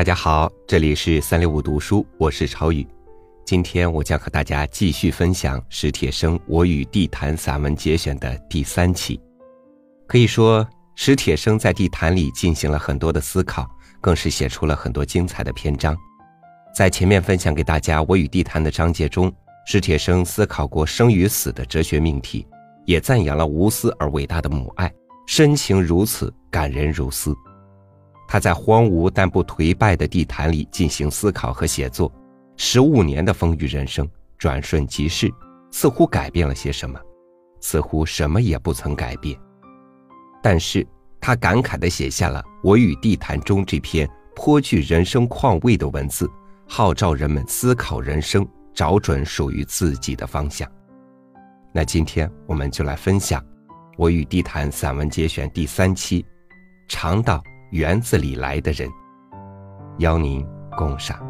大家好，这里是三六五读书，我是超宇。今天我将和大家继续分享史铁生《我与地坛》散文节选的第三期。可以说，史铁生在地坛里进行了很多的思考，更是写出了很多精彩的篇章。在前面分享给大家《我与地坛》的章节中，史铁生思考过生与死的哲学命题，也赞扬了无私而伟大的母爱，深情如此，感人如斯。他在荒芜但不颓败的地坛里进行思考和写作，十五年的风雨人生转瞬即逝，似乎改变了些什么，似乎什么也不曾改变。但是他感慨地写下了《我与地坛》中这篇颇具人生况味的文字，号召人们思考人生，找准属于自己的方向。那今天我们就来分享《我与地坛》散文节选第三期，尝到。园子里来的人，邀您共赏。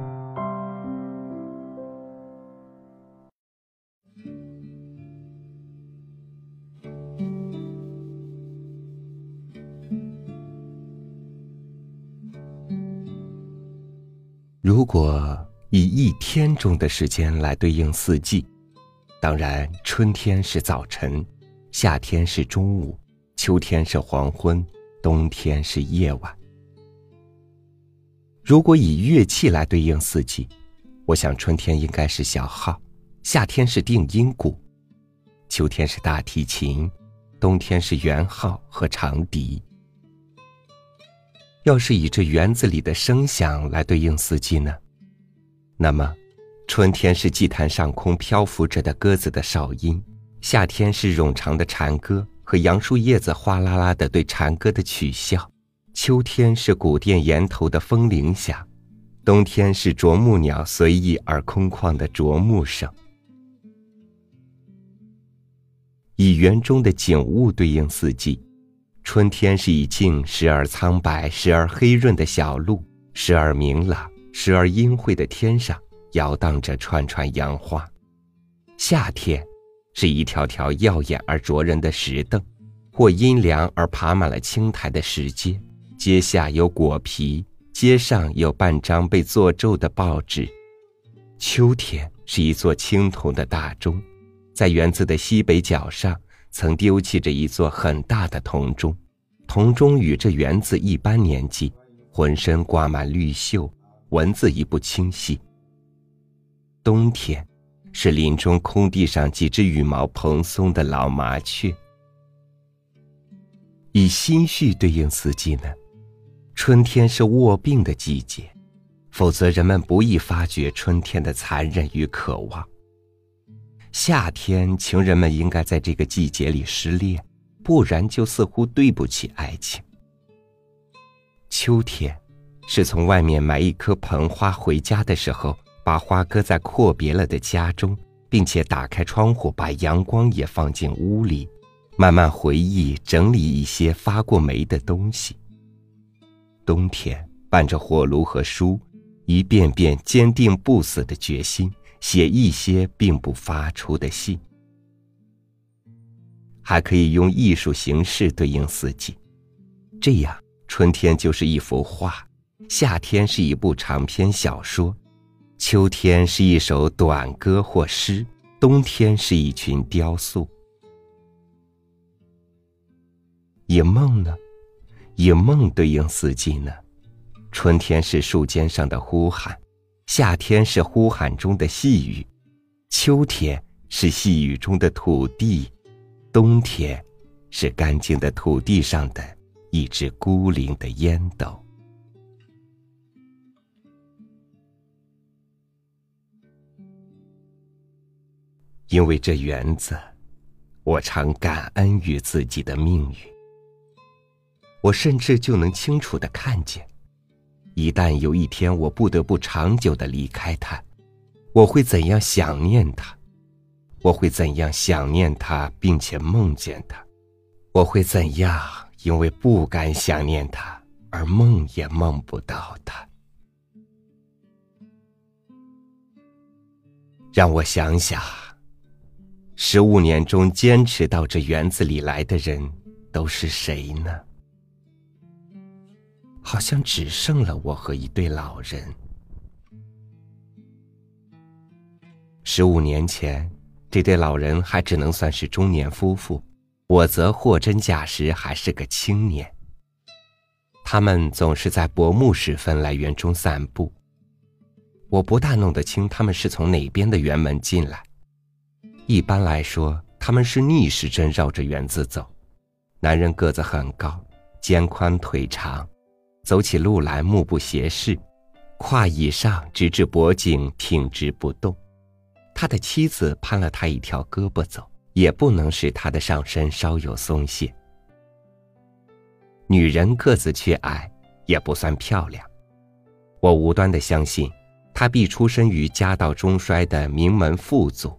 如果以一天中的时间来对应四季，当然春天是早晨，夏天是中午，秋天是黄昏。冬天是夜晚。如果以乐器来对应四季，我想春天应该是小号，夏天是定音鼓，秋天是大提琴，冬天是圆号和长笛。要是以这园子里的声响来对应四季呢？那么，春天是祭坛上空漂浮着的鸽子的哨音，夏天是冗长的蝉歌。和杨树叶子哗啦啦的对蝉歌的取笑，秋天是古殿檐头的风铃响，冬天是啄木鸟随意而空旷的啄木声。以园中的景物对应四季，春天是以静时而苍白时而黑润的小路，时而明朗时而阴晦的天上摇荡着串串杨花，夏天。是一条条耀眼而灼人的石凳，或阴凉而爬满了青苔的石阶，阶下有果皮，阶上有半张被做皱的报纸。秋天是一座青铜的大钟，在园子的西北角上，曾丢弃着一座很大的铜钟，铜钟与这园子一般年纪，浑身挂满绿锈，文字已不清晰。冬天。是林中空地上几只羽毛蓬松的老麻雀。以心绪对应四季呢？春天是卧病的季节，否则人们不易发觉春天的残忍与渴望。夏天，情人们应该在这个季节里失恋，不然就似乎对不起爱情。秋天，是从外面买一棵盆花回家的时候。把花搁在阔别了的家中，并且打开窗户，把阳光也放进屋里，慢慢回忆、整理一些发过霉的东西。冬天伴着火炉和书，一遍遍坚定不死的决心，写一些并不发出的信。还可以用艺术形式对应四季，这样春天就是一幅画，夏天是一部长篇小说。秋天是一首短歌或诗，冬天是一群雕塑。以梦呢？以梦对应四季呢？春天是树尖上的呼喊，夏天是呼喊中的细雨，秋天是细雨中的土地，冬天是干净的土地上的一只孤零的烟斗。因为这园子，我常感恩于自己的命运。我甚至就能清楚的看见，一旦有一天我不得不长久的离开它，我会怎样想念它？我会怎样想念它，并且梦见它？我会怎样因为不敢想念它而梦也梦不到它？让我想想。十五年中坚持到这园子里来的人都是谁呢？好像只剩了我和一对老人。十五年前，这对老人还只能算是中年夫妇，我则货真价实还是个青年。他们总是在薄暮时分来园中散步。我不大弄得清他们是从哪边的园门进来。一般来说，他们是逆时针绕着园子走。男人个子很高，肩宽腿长，走起路来目不斜视，胯以上直至脖颈挺直不动。他的妻子攀了他一条胳膊走，也不能使他的上身稍有松懈。女人个子却矮，也不算漂亮。我无端的相信，她必出身于家道中衰的名门富族。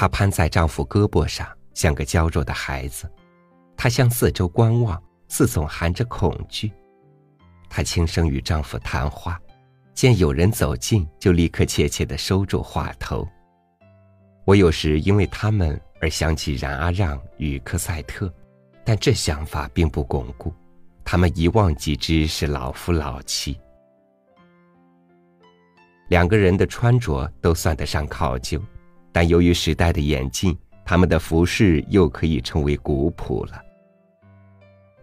她攀在丈夫胳膊上。像个娇弱的孩子，她向四周观望，似总含着恐惧。她轻声与丈夫谈话，见有人走近，就立刻怯怯地收住话头。我有时因为他们而想起冉阿让与科赛特，但这想法并不巩固。他们一望即知是老夫老妻。两个人的穿着都算得上考究，但由于时代的演进。他们的服饰又可以称为古朴了。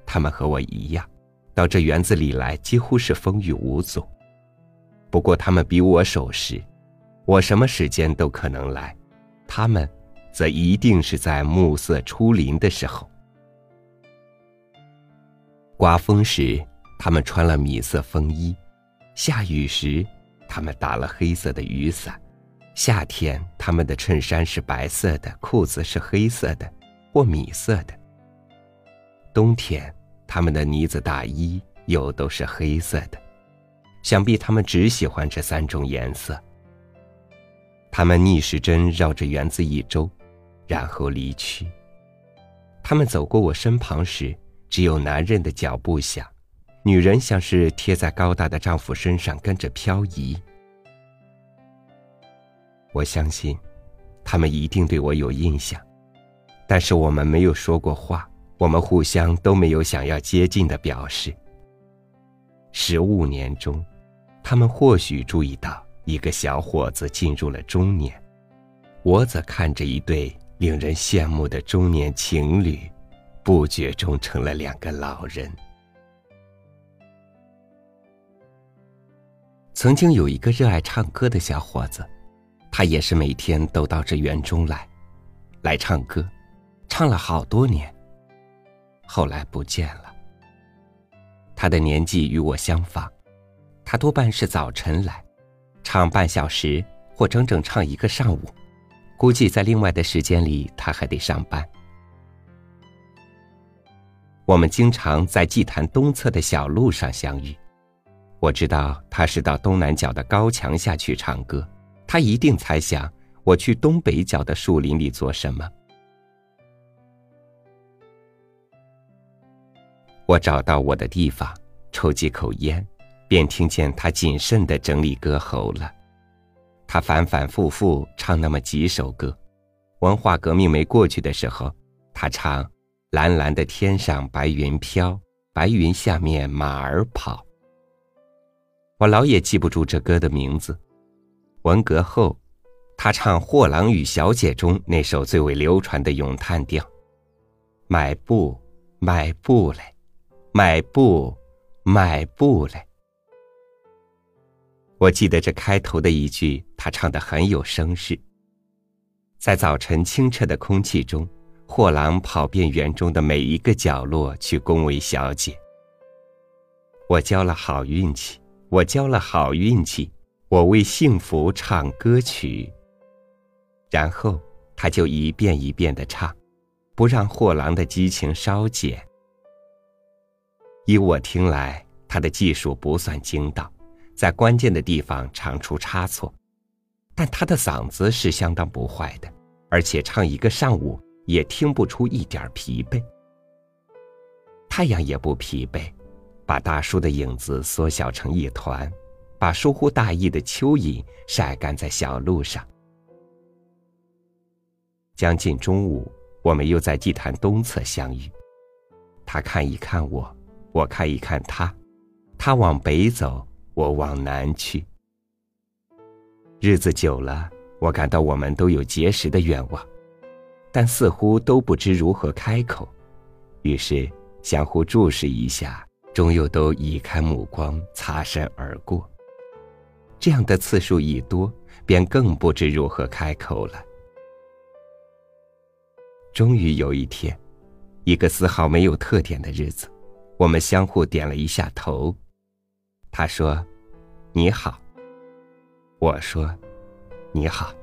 他们和我一样，到这园子里来几乎是风雨无阻。不过他们比我守时，我什么时间都可能来，他们，则一定是在暮色初临的时候。刮风时，他们穿了米色风衣；下雨时，他们打了黑色的雨伞。夏天，他们的衬衫是白色的，裤子是黑色的或米色的。冬天，他们的呢子大衣又都是黑色的。想必他们只喜欢这三种颜色。他们逆时针绕着园子一周，然后离去。他们走过我身旁时，只有男人的脚步响，女人像是贴在高大的丈夫身上跟着漂移。我相信，他们一定对我有印象，但是我们没有说过话，我们互相都没有想要接近的表示。十五年中，他们或许注意到一个小伙子进入了中年，我则看着一对令人羡慕的中年情侣，不觉中成了两个老人。曾经有一个热爱唱歌的小伙子。他也是每天都到这园中来，来唱歌，唱了好多年。后来不见了。他的年纪与我相仿，他多半是早晨来，唱半小时或整整唱一个上午，估计在另外的时间里他还得上班。我们经常在祭坛东侧的小路上相遇，我知道他是到东南角的高墙下去唱歌。他一定猜想我去东北角的树林里做什么。我找到我的地方，抽几口烟，便听见他谨慎的整理歌喉了。他反反复复唱那么几首歌。文化革命没过去的时候，他唱《蓝蓝的天上白云飘，白云下面马儿跑》。我老也记不住这歌的名字。文革后，他唱《货郎与小姐》中那首最为流传的咏叹调：“买布，买布嘞，买布，买布嘞。”我记得这开头的一句，他唱的很有声势。在早晨清澈的空气中，货郎跑遍园中的每一个角落去恭维小姐。我交了好运气，我交了好运气。我为幸福唱歌曲，然后他就一遍一遍的唱，不让货郎的激情稍减。依我听来，他的技术不算精到，在关键的地方常出差错，但他的嗓子是相当不坏的，而且唱一个上午也听不出一点疲惫。太阳也不疲惫，把大树的影子缩小成一团。把疏忽大意的蚯蚓晒干在小路上。将近中午，我们又在祭坛东侧相遇。他看一看我，我看一看他，他往北走，我往南去。日子久了，我感到我们都有结识的愿望，但似乎都不知如何开口，于是相互注视一下，终又都移开目光，擦身而过。这样的次数一多，便更不知如何开口了。终于有一天，一个丝毫没有特点的日子。我们相互点了一下头，他说：“你好。”我说：“你好。”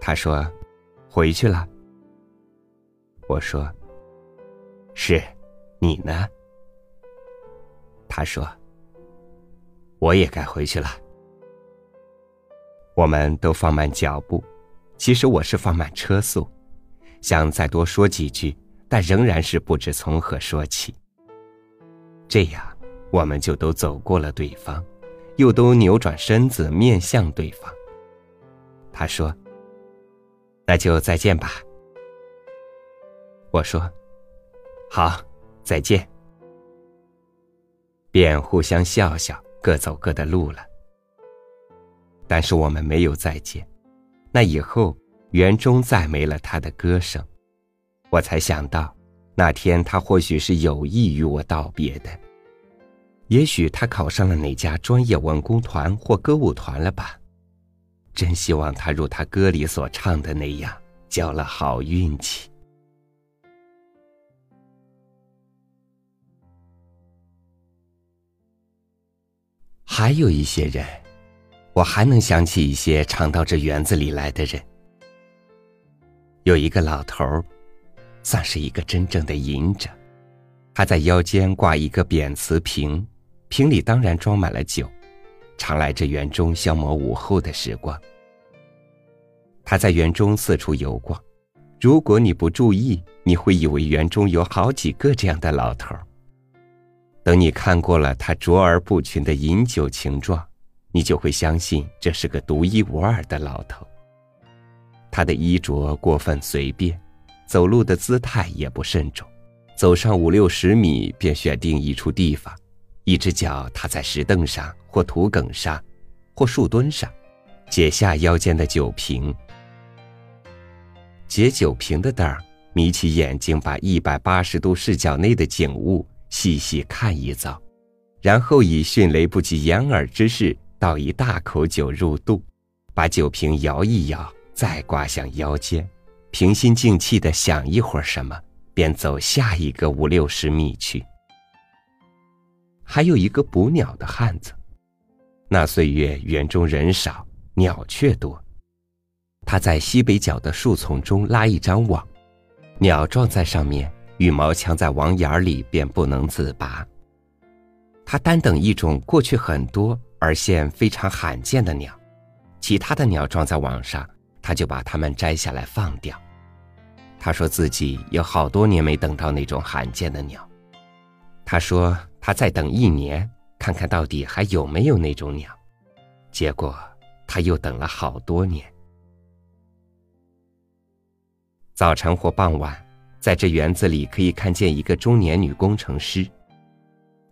他说：“回去了。”我说：“是，你呢？”他说：“我也该回去了。”我们都放慢脚步，其实我是放慢车速，想再多说几句。但仍然是不知从何说起。这样，我们就都走过了对方，又都扭转身子面向对方。他说：“那就再见吧。”我说：“好，再见。”便互相笑笑，各走各的路了。但是我们没有再见。那以后，园中再没了他的歌声。我才想到，那天他或许是有意与我道别的。也许他考上了哪家专业文工团或歌舞团了吧？真希望他如他歌里所唱的那样，交了好运气。还有一些人，我还能想起一些常到这园子里来的人。有一个老头儿。算是一个真正的隐者，他在腰间挂一个扁瓷瓶，瓶里当然装满了酒，常来这园中消磨午后的时光。他在园中四处游逛，如果你不注意，你会以为园中有好几个这样的老头儿。等你看过了他卓而不群的饮酒情状，你就会相信这是个独一无二的老头。他的衣着过分随便。走路的姿态也不慎重，走上五六十米便选定一处地方，一只脚踏在石凳上或土埂上，或树墩上，解下腰间的酒瓶。解酒瓶的凳儿，眯起眼睛，把一百八十度视角内的景物细细看一遭，然后以迅雷不及掩耳之势倒一大口酒入肚，把酒瓶摇一摇，再挂向腰间。平心静气的想一会儿什么，便走下一个五六十米去。还有一个捕鸟的汉子，那岁月园中人少，鸟却多。他在西北角的树丛中拉一张网，鸟撞在上面，羽毛枪在网眼里，便不能自拔。他单等一种过去很多而现非常罕见的鸟，其他的鸟撞在网上，他就把它们摘下来放掉。他说自己有好多年没等到那种罕见的鸟。他说他再等一年，看看到底还有没有那种鸟。结果他又等了好多年。早晨或傍晚，在这园子里可以看见一个中年女工程师。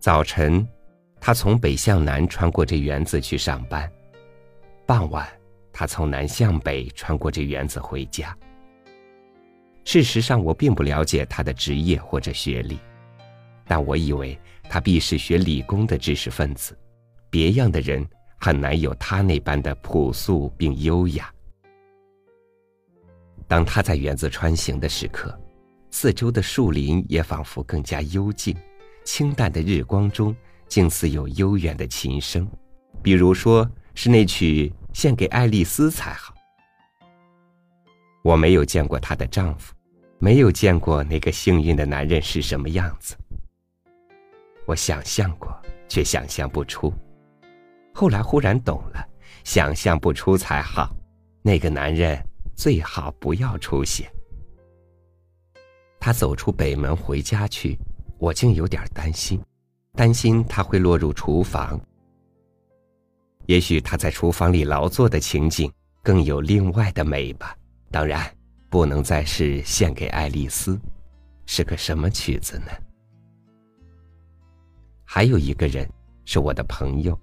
早晨，她从北向南穿过这园子去上班；傍晚，她从南向北穿过这园子回家。事实上，我并不了解他的职业或者学历，但我以为他必是学理工的知识分子。别样的人很难有他那般的朴素并优雅。当他在园子穿行的时刻，四周的树林也仿佛更加幽静，清淡的日光中竟似有悠远的琴声，比如说是那曲献给爱丽丝才好。我没有见过她的丈夫，没有见过那个幸运的男人是什么样子。我想象过，却想象不出。后来忽然懂了，想象不出才好。那个男人最好不要出现。他走出北门回家去，我竟有点担心，担心他会落入厨房。也许他在厨房里劳作的情景，更有另外的美吧。当然，不能再是献给爱丽丝，是个什么曲子呢？还有一个人是我的朋友，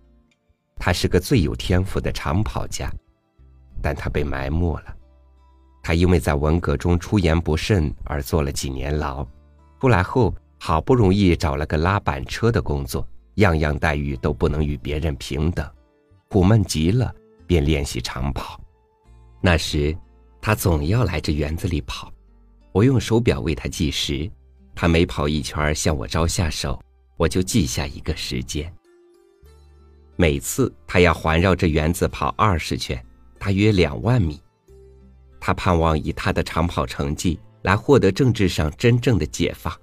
他是个最有天赋的长跑家，但他被埋没了。他因为在文革中出言不慎而坐了几年牢，出来后好不容易找了个拉板车的工作，样样待遇都不能与别人平等，苦闷极了，便练习长跑。那时，他总要来这园子里跑，我用手表为他计时，他每跑一圈向我招下手，我就记下一个时间。每次他要环绕着园子跑二十圈，大约两万米。他盼望以他的长跑成绩来获得政治上真正的解放，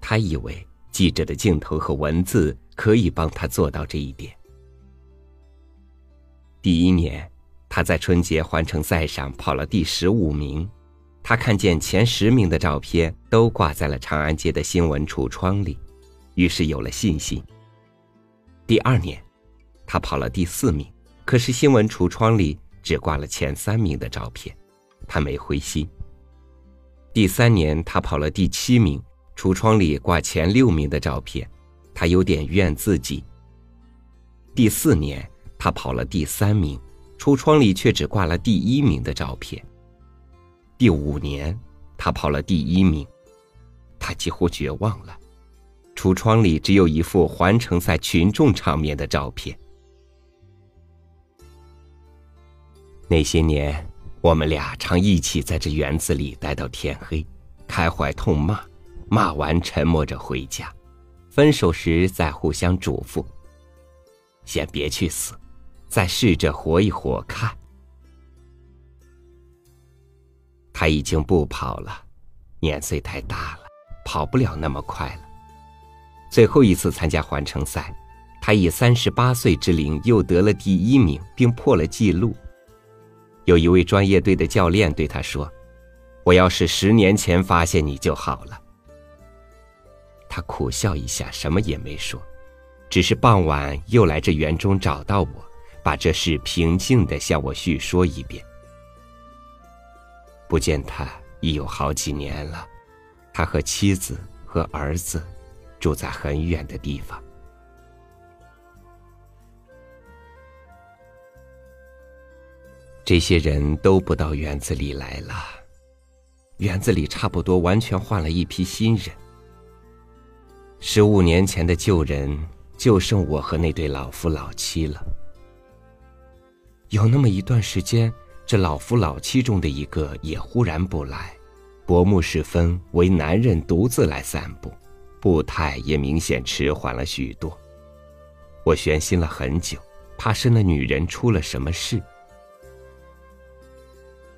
他以为记者的镜头和文字可以帮他做到这一点。第一年，他在春节环城赛上跑了第十五名，他看见前十名的照片都挂在了长安街的新闻橱窗里，于是有了信心。第二年，他跑了第四名，可是新闻橱窗里只挂了前三名的照片。他没灰心。第三年，他跑了第七名，橱窗里挂前六名的照片，他有点怨自己。第四年，他跑了第三名，橱窗里却只挂了第一名的照片。第五年，他跑了第一名，他几乎绝望了，橱窗里只有一幅环城赛群众场面的照片。那些年。我们俩常一起在这园子里待到天黑，开怀痛骂，骂完沉默着回家，分手时再互相嘱咐：先别去死，再试着活一活看。他已经不跑了，年岁太大了，跑不了那么快了。最后一次参加环城赛，他以三十八岁之龄又得了第一名，并破了纪录。有一位专业队的教练对他说：“我要是十年前发现你就好了。”他苦笑一下，什么也没说，只是傍晚又来这园中找到我，把这事平静的向我叙说一遍。不见他已有好几年了，他和妻子和儿子住在很远的地方。这些人都不到园子里来了，园子里差不多完全换了一批新人。十五年前的旧人就剩我和那对老夫老妻了。有那么一段时间，这老夫老妻中的一个也忽然不来，薄暮时分，为男人独自来散步，步态也明显迟缓了许多。我悬心了很久，怕是那女人出了什么事。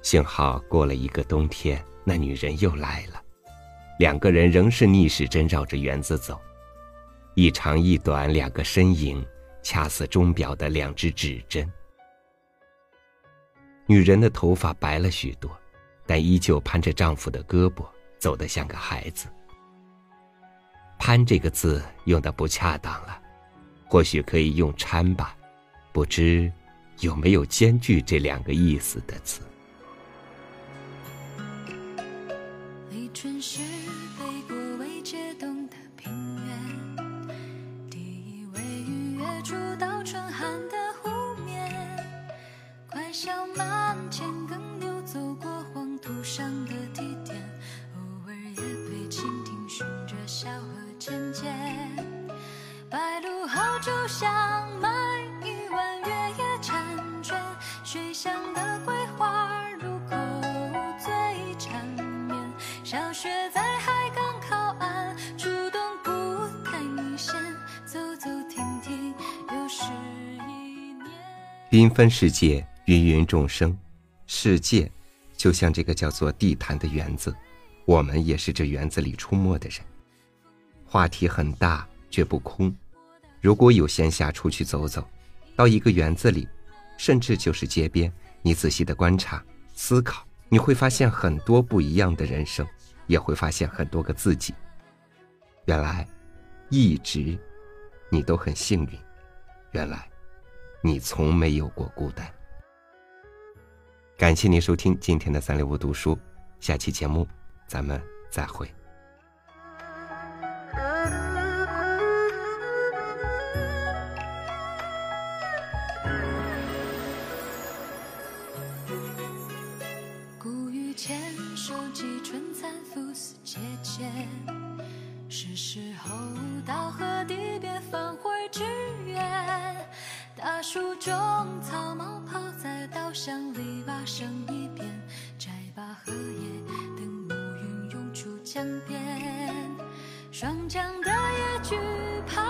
幸好过了一个冬天，那女人又来了，两个人仍是逆时针绕着园子走，一长一短两个身影，恰似钟表的两只指针。女人的头发白了许多，但依旧攀着丈夫的胳膊，走得像个孩子。攀这个字用的不恰当了，或许可以用搀吧，不知有没有兼具这两个意思的词。缤纷世界，芸芸众生，世界就像这个叫做地坛的园子，我们也是这园子里出没的人。话题很大，却不空。如果有闲暇出去走走，到一个园子里，甚至就是街边，你仔细的观察、思考，你会发现很多不一样的人生。也会发现很多个自己。原来，一直你都很幸运。原来，你从没有过孤单。感谢您收听今天的三六五读书，下期节目咱们再会。江边。霜降的夜菊抛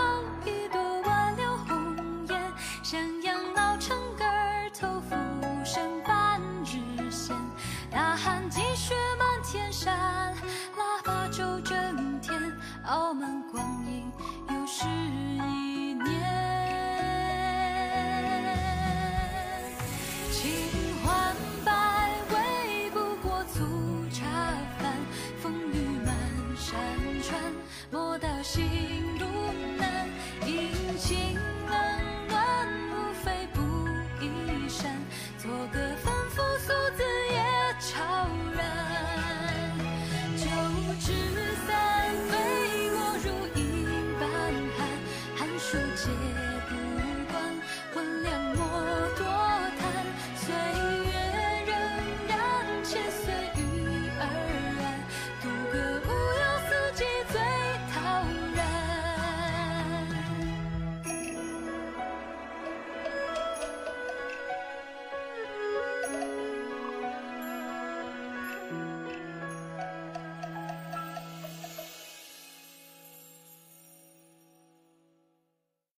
一朵挽留红颜，向阳老城根儿头浮生半日闲。大汉积雪满天山。